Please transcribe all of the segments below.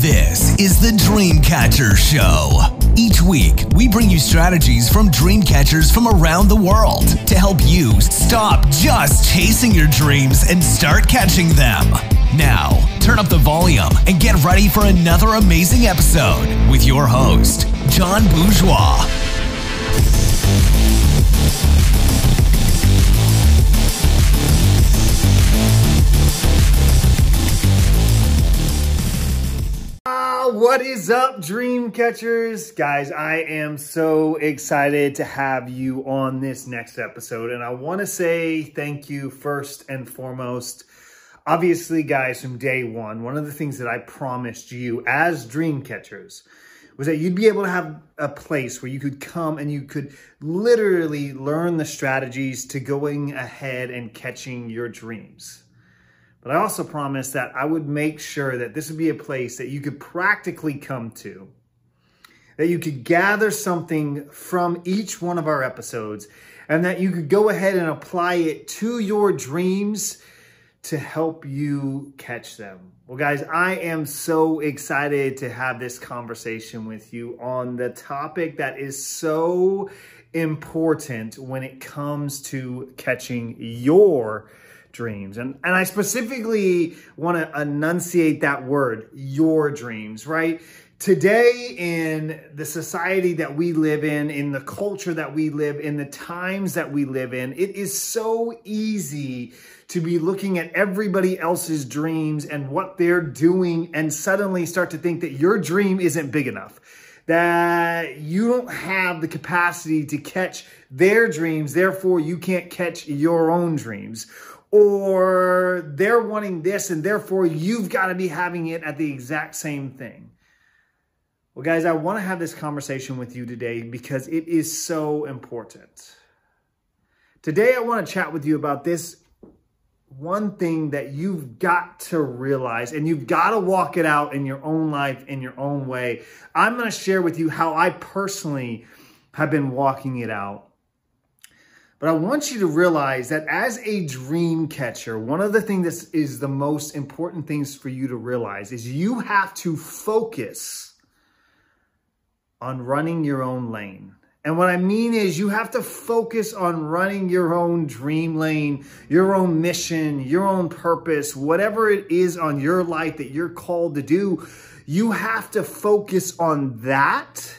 This is the Dreamcatcher Show. Each week, we bring you strategies from dream catchers from around the world to help you stop just chasing your dreams and start catching them. Now, turn up the volume and get ready for another amazing episode with your host, John Bourgeois. What is up, dream catchers? Guys, I am so excited to have you on this next episode. And I want to say thank you first and foremost. Obviously, guys, from day one, one of the things that I promised you as dream catchers was that you'd be able to have a place where you could come and you could literally learn the strategies to going ahead and catching your dreams. But I also promised that I would make sure that this would be a place that you could practically come to, that you could gather something from each one of our episodes, and that you could go ahead and apply it to your dreams to help you catch them. Well, guys, I am so excited to have this conversation with you on the topic that is so important when it comes to catching your dreams. And, and I specifically want to enunciate that word, your dreams, right? Today, in the society that we live in, in the culture that we live in, the times that we live in, it is so easy to be looking at everybody else's dreams and what they're doing and suddenly start to think that your dream isn't big enough that you don't have the capacity to catch their dreams, therefore you can't catch your own dreams or they're wanting this and therefore you've got to be having it at the exact same thing. Well, guys, I want to have this conversation with you today because it is so important. Today, I want to chat with you about this one thing that you've got to realize and you've got to walk it out in your own life in your own way. I'm going to share with you how I personally have been walking it out but I want you to realize that as a dream catcher, one of the things that is the most important things for you to realize is you have to focus on running your own lane. And what I mean is you have to focus on running your own dream lane, your own mission, your own purpose, whatever it is on your life that you're called to do. You have to focus on that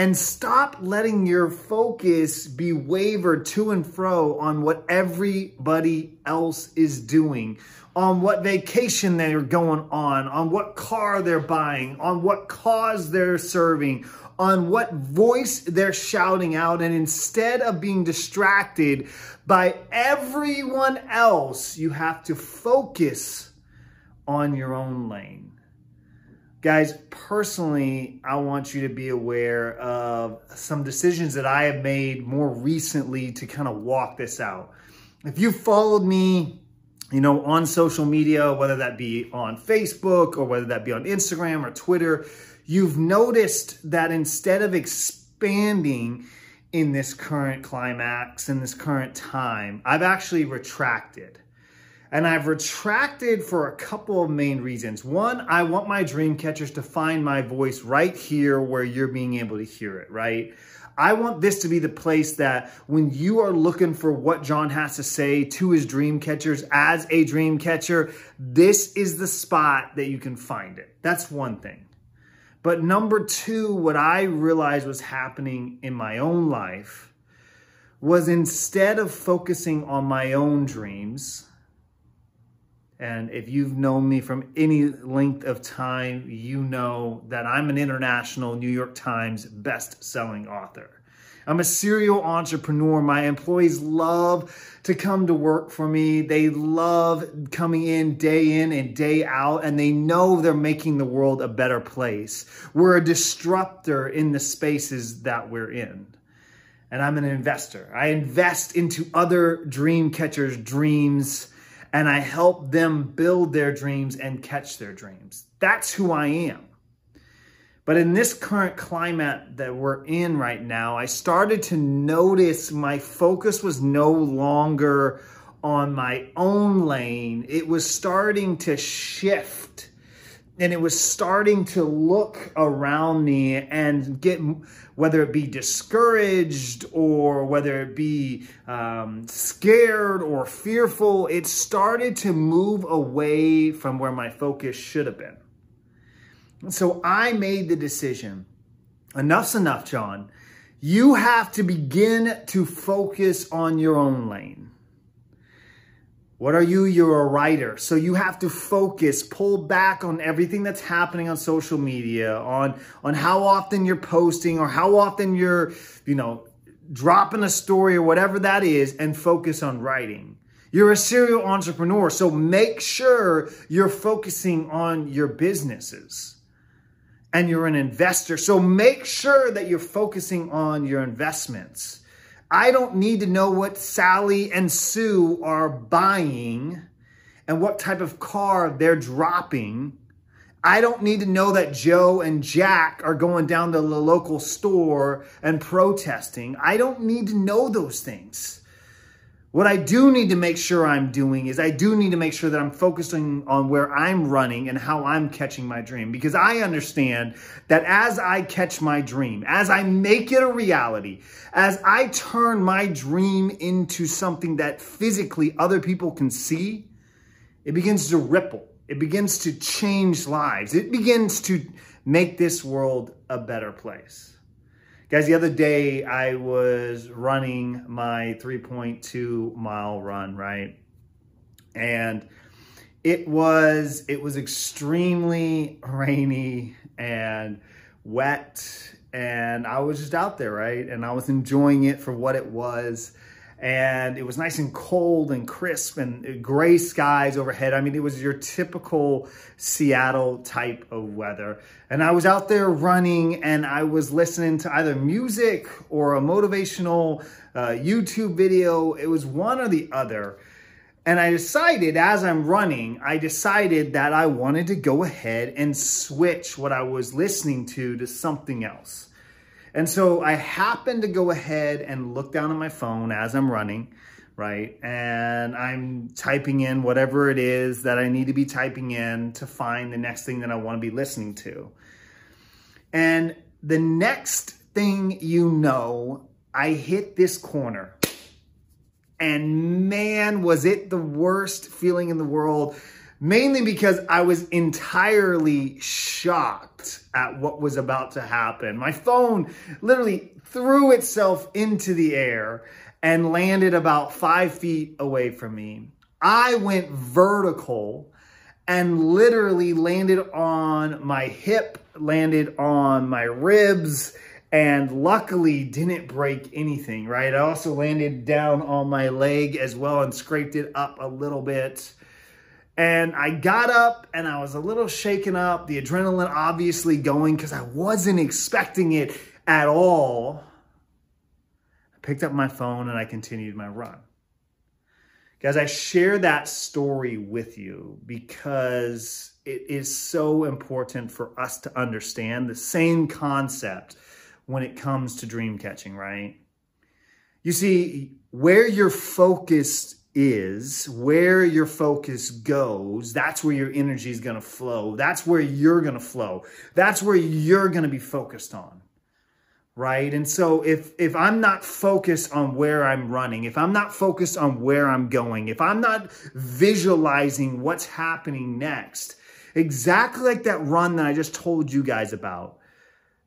and stop letting your focus be wavered to and fro on what everybody else is doing, on what vacation they're going on, on what car they're buying, on what cause they're serving, on what voice they're shouting out. And instead of being distracted by everyone else, you have to focus on your own lane. Guys, personally, I want you to be aware of some decisions that I have made more recently to kind of walk this out. If you followed me, you know, on social media, whether that be on Facebook or whether that be on Instagram or Twitter, you've noticed that instead of expanding in this current climax, in this current time, I've actually retracted. And I've retracted for a couple of main reasons. One, I want my dream catchers to find my voice right here where you're being able to hear it, right? I want this to be the place that when you are looking for what John has to say to his dream catchers as a dream catcher, this is the spot that you can find it. That's one thing. But number two, what I realized was happening in my own life was instead of focusing on my own dreams, and if you've known me from any length of time, you know that I'm an international New York Times best-selling author. I'm a serial entrepreneur. My employees love to come to work for me. They love coming in day in and day out, and they know they're making the world a better place. We're a disruptor in the spaces that we're in. And I'm an investor. I invest into other dream catchers' dreams and I help them build their dreams and catch their dreams. That's who I am. But in this current climate that we're in right now, I started to notice my focus was no longer on my own lane, it was starting to shift and it was starting to look around me and get whether it be discouraged or whether it be um, scared or fearful it started to move away from where my focus should have been. So i made the decision enough's enough john. You have to begin to focus on your own lane what are you? You're a writer. So you have to focus, pull back on everything that's happening on social media, on, on how often you're posting or how often you're, you know, dropping a story or whatever that is and focus on writing. You're a serial entrepreneur. So make sure you're focusing on your businesses and you're an investor. So make sure that you're focusing on your investments. I don't need to know what Sally and Sue are buying and what type of car they're dropping. I don't need to know that Joe and Jack are going down to the local store and protesting. I don't need to know those things. What I do need to make sure I'm doing is I do need to make sure that I'm focusing on where I'm running and how I'm catching my dream because I understand that as I catch my dream, as I make it a reality, as I turn my dream into something that physically other people can see, it begins to ripple. It begins to change lives. It begins to make this world a better place. Guys, the other day I was running my 3.2 mile run, right? And it was it was extremely rainy and wet and I was just out there, right? And I was enjoying it for what it was and it was nice and cold and crisp and gray skies overhead. I mean, it was your typical Seattle type of weather. And I was out there running and I was listening to either music or a motivational uh, YouTube video. It was one or the other. And I decided as I'm running, I decided that I wanted to go ahead and switch what I was listening to to something else. And so I happened to go ahead and look down at my phone as I'm running, right? And I'm typing in whatever it is that I need to be typing in to find the next thing that I want to be listening to. And the next thing you know, I hit this corner. And man, was it the worst feeling in the world mainly because I was entirely shocked at what was about to happen. My phone literally threw itself into the air and landed about five feet away from me. I went vertical and literally landed on my hip, landed on my ribs, and luckily didn't break anything, right? I also landed down on my leg as well and scraped it up a little bit. And I got up and I was a little shaken up, the adrenaline obviously going because I wasn't expecting it at all. I picked up my phone and I continued my run. Guys, I share that story with you because it is so important for us to understand the same concept when it comes to dream catching, right? You see, where you're focused is, where your focus goes, that's where your energy is going to flow. That's where you're going to flow. That's where you're going to be focused on. Right? And so if if I'm not focused on where I'm running, if I'm not focused on where I'm going, if I'm not visualizing what's happening next, exactly like that run that I just told you guys about,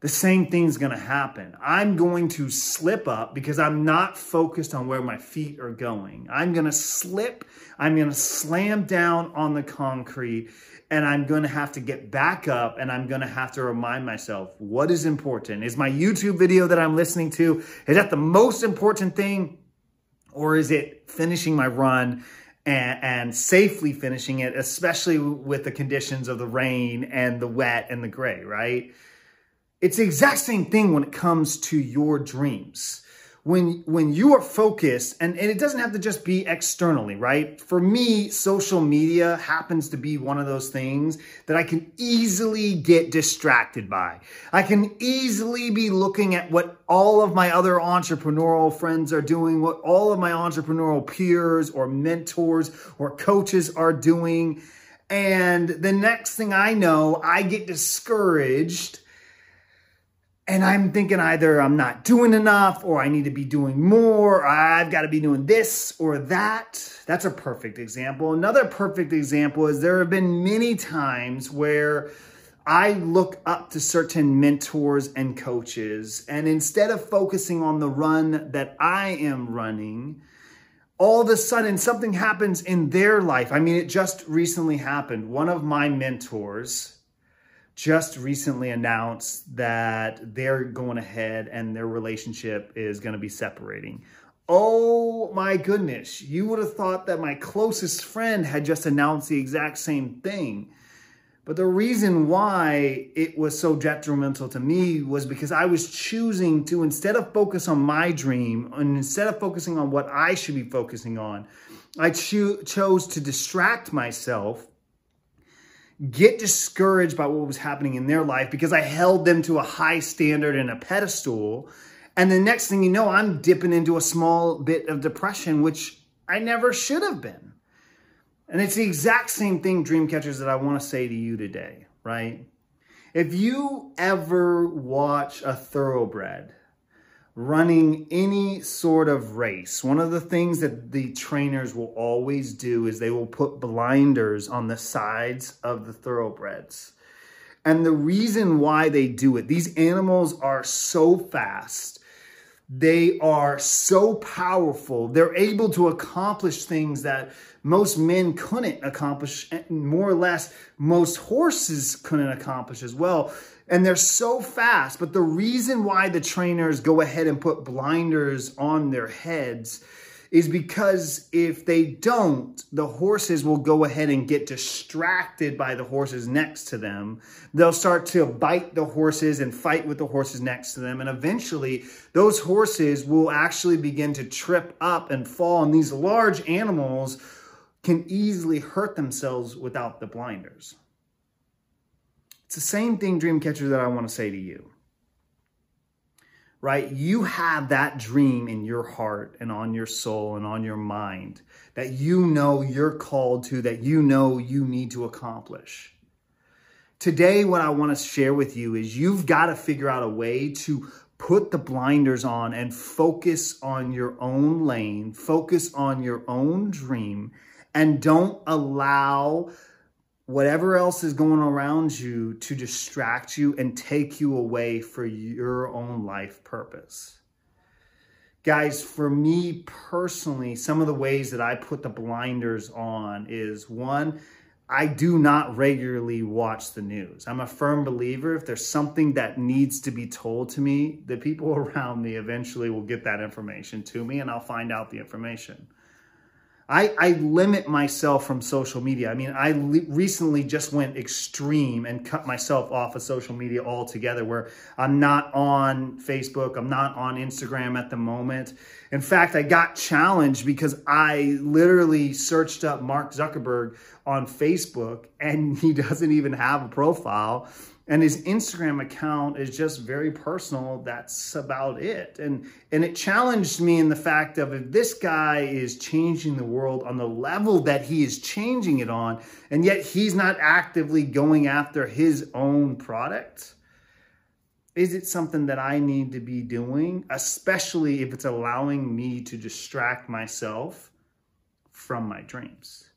the same thing's going to happen. I'm going to slip up because I'm not focused on where my feet are going. I'm going to slip. I'm going to slam down on the concrete and I'm going to have to get back up and I'm going to have to remind myself what is important. Is my YouTube video that I'm listening to, is that the most important thing? Or is it finishing my run and, and safely finishing it, especially with the conditions of the rain and the wet and the gray, right? It's the exact same thing when it comes to your dreams. when when you are focused and, and it doesn't have to just be externally right? For me social media happens to be one of those things that i can easily get distracted by. I can easily be looking at what all of my other entrepreneurial friends are doing what all of my entrepreneurial peers or mentors or coaches are doing. And the next thing i know i get discouraged and I'm thinking either I'm not doing enough or I need to be doing more, or I've got to be doing this or that. That's a perfect example. Another perfect example is there have been many times where I look up to certain mentors and coaches, and instead of focusing on the run that I am running, all of a sudden something happens in their life. I mean, it just recently happened. One of my mentors, just recently announced that they're going ahead and their relationship is going to be separating. Oh my goodness, you would have thought that my closest friend had just announced the exact same thing. But the reason why it was so detrimental to me was because I was choosing to, instead of focus on my dream and instead of focusing on what I should be focusing on, I cho- chose to distract myself get discouraged by what was happening in their life because I held them to a high standard and a pedestal. And the next thing you know, I'm dipping into a small bit of depression, which I never should have been. And it's the exact same thing, dream catchers, that I want to say to you today, right? If you ever watch a thoroughbred, running any sort of race, one of the things that the trainers will always do is they will put blinders on the sides of the thoroughbreds. And the reason why they do it, these animals are so fast. They are so powerful. They're able to accomplish things that most men couldn't accomplish, more or less, most horses couldn't accomplish as well and they're so fast. But the reason why the trainers go ahead and put blinders on their heads is because if they don't, the horses will go ahead and get distracted by the horses next to them. They'll start to bite the horses and fight with the horses next to them. And eventually, those horses will actually begin to trip up and fall. And these large animals can easily hurt themselves without the blinders. It's the same thing, dream catcher, that I want to say to you. Right? You have that dream in your heart and on your soul and on your mind that you know you're called to, that you know you need to accomplish. Today, what I want to share with you is you've got to figure out a way to put the blinders on and focus on your own lane, focus on your own dream, and don't allow whatever else is going around you to distract you and take you away for your own life purpose. Guys, for me personally, some of the ways that I put the blinders on is one, I do not regularly watch the news. I'm a firm believer if there's something that needs to be told to me, the people around me eventually will get that information to me and I'll find out the information. I, I limit myself from social media. I mean, I le- recently just went extreme and cut myself off of social media altogether, where I'm not on Facebook, I'm not on Instagram at the moment. In fact, I got challenged because I literally searched up Mark Zuckerberg on Facebook and he doesn't even have a profile and his Instagram account is just very personal. That's about it. And and it challenged me in the fact of if this guy is changing the world on the level that he is changing it on, and yet he's not actively going after his own product, is it something that I need to be doing, especially if it's allowing me to distract myself from my dreams?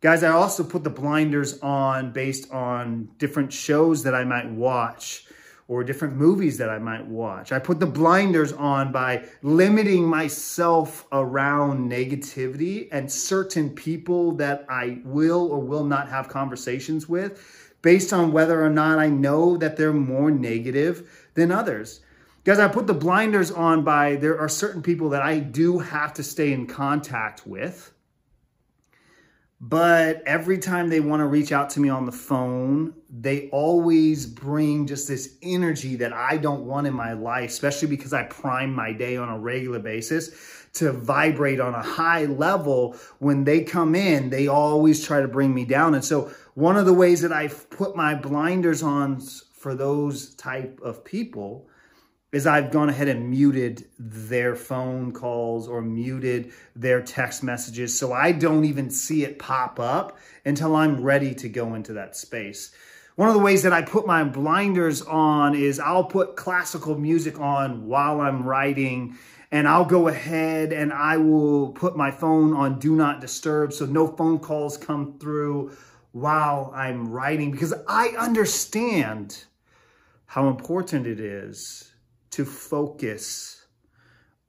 Guys, I also put the blinders on based on different shows that I might watch or different movies that I might watch. I put the blinders on by limiting myself around negativity and certain people that I will or will not have conversations with based on whether or not I know that they're more negative than others. Guys, I put the blinders on by there are certain people that I do have to stay in contact with But every time they want to reach out to me on the phone, they always bring just this energy that I don't want in my life, especially because I prime my day on a regular basis to vibrate on a high level. When they come in, they always try to bring me down. And so one of the ways that I've put my blinders on for those type of people is I've gone ahead and muted their phone calls or muted their text messages so I don't even see it pop up until I'm ready to go into that space. One of the ways that I put my blinders on is I'll put classical music on while I'm writing and I'll go ahead and I will put my phone on do not disturb so no phone calls come through while I'm writing because I understand how important it is to focus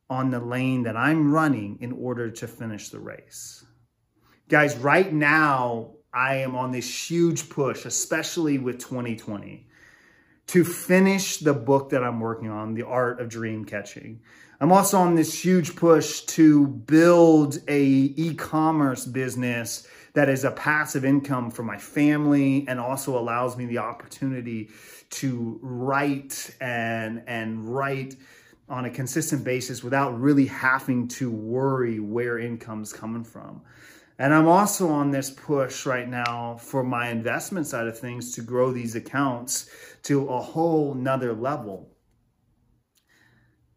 on the lane that I'm running in order to finish the race. Guys, right now, I am on this huge push, especially with 2020, to finish the book that I'm working on, The Art of Dream Catching. I'm also on this huge push to build a e-commerce business that is a passive income for my family and also allows me the opportunity to write and and write on a consistent basis without really having to worry where income's coming from. And I'm also on this push right now for my investment side of things to grow these accounts to a whole nother level.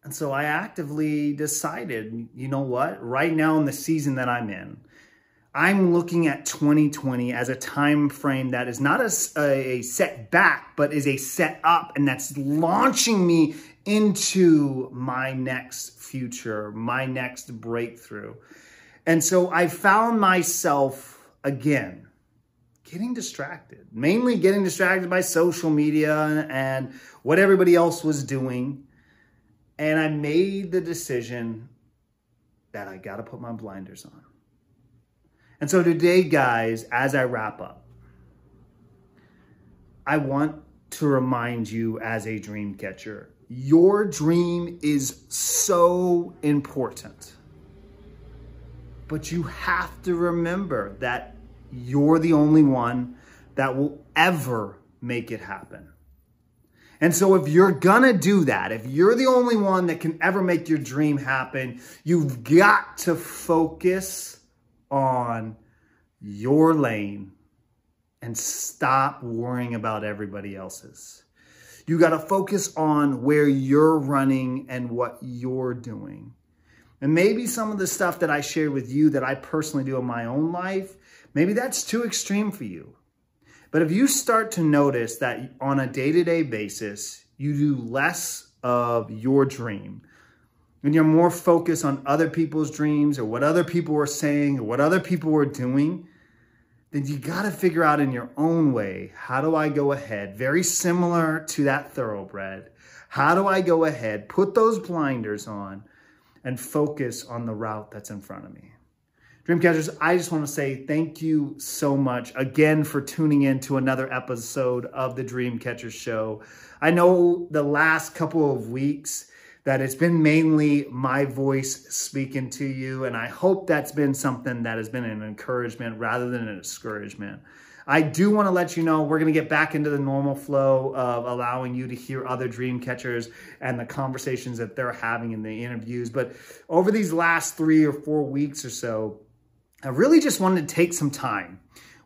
And so I actively decided, you know what, right now in the season that I'm in, I'm looking at 2020 as a time frame that is not a, a set back, but is a set up, and that's launching me into my next future, my next breakthrough. And so I found myself again getting distracted, mainly getting distracted by social media and what everybody else was doing. And I made the decision that I got to put my blinders on. And so today, guys, as I wrap up, I want to remind you as a dream catcher, your dream is so important. But you have to remember that you're the only one that will ever make it happen. And so if you're gonna do that, if you're the only one that can ever make your dream happen, you've got to focus on your lane and stop worrying about everybody else's. You got to focus on where you're running and what you're doing. And maybe some of the stuff that I shared with you that I personally do in my own life, maybe that's too extreme for you. But if you start to notice that on a day to day basis, you do less of your dream, when you're more focused on other people's dreams or what other people are saying or what other people are doing, then you got to figure out in your own way how do I go ahead? Very similar to that thoroughbred. How do I go ahead, put those blinders on, and focus on the route that's in front of me? Dreamcatchers, I just want to say thank you so much again for tuning in to another episode of the Dreamcatcher Show. I know the last couple of weeks, that it's been mainly my voice speaking to you. And I hope that's been something that has been an encouragement rather than a discouragement. I do want to let you know we're going to get back into the normal flow of allowing you to hear other dream catchers and the conversations that they're having in the interviews. But over these last three or four weeks or so, I really just wanted to take some time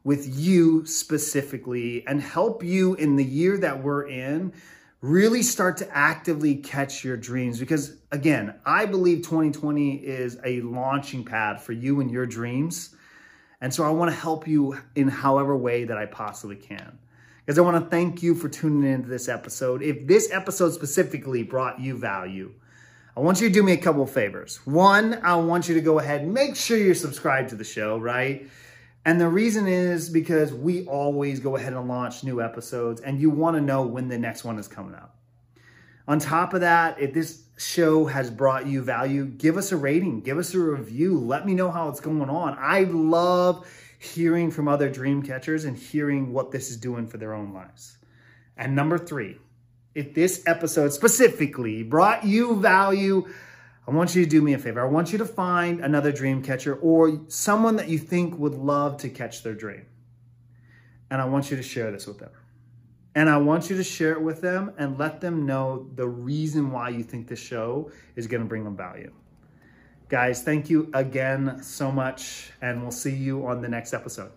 with you specifically and help you in the year that we're in really start to actively catch your dreams. Because again i believe 2020 is a launching pad for you and your dreams. And so i want to help you in however way that i possibly can. Because i want to thank you for tuning into this episode. If this episode specifically brought you value i want you to do me a couple of favors. One i want you to go ahead and make sure you're subscribed to the show right and the reason is because we always go ahead and launch new episodes and you want to know when the next one is coming out. On top of that, if this show has brought you value, give us a rating, give us a review, let me know how it's going on. I love hearing from other dream catchers and hearing what this is doing for their own lives. And number three, if this episode specifically brought you value, I want you to do me a favor. I want you to find another dream catcher or someone that you think would love to catch their dream. And I want you to share this with them. And I want you to share it with them and let them know the reason why you think this show is going to bring them value. Guys, thank you again so much, and we'll see you on the next episode.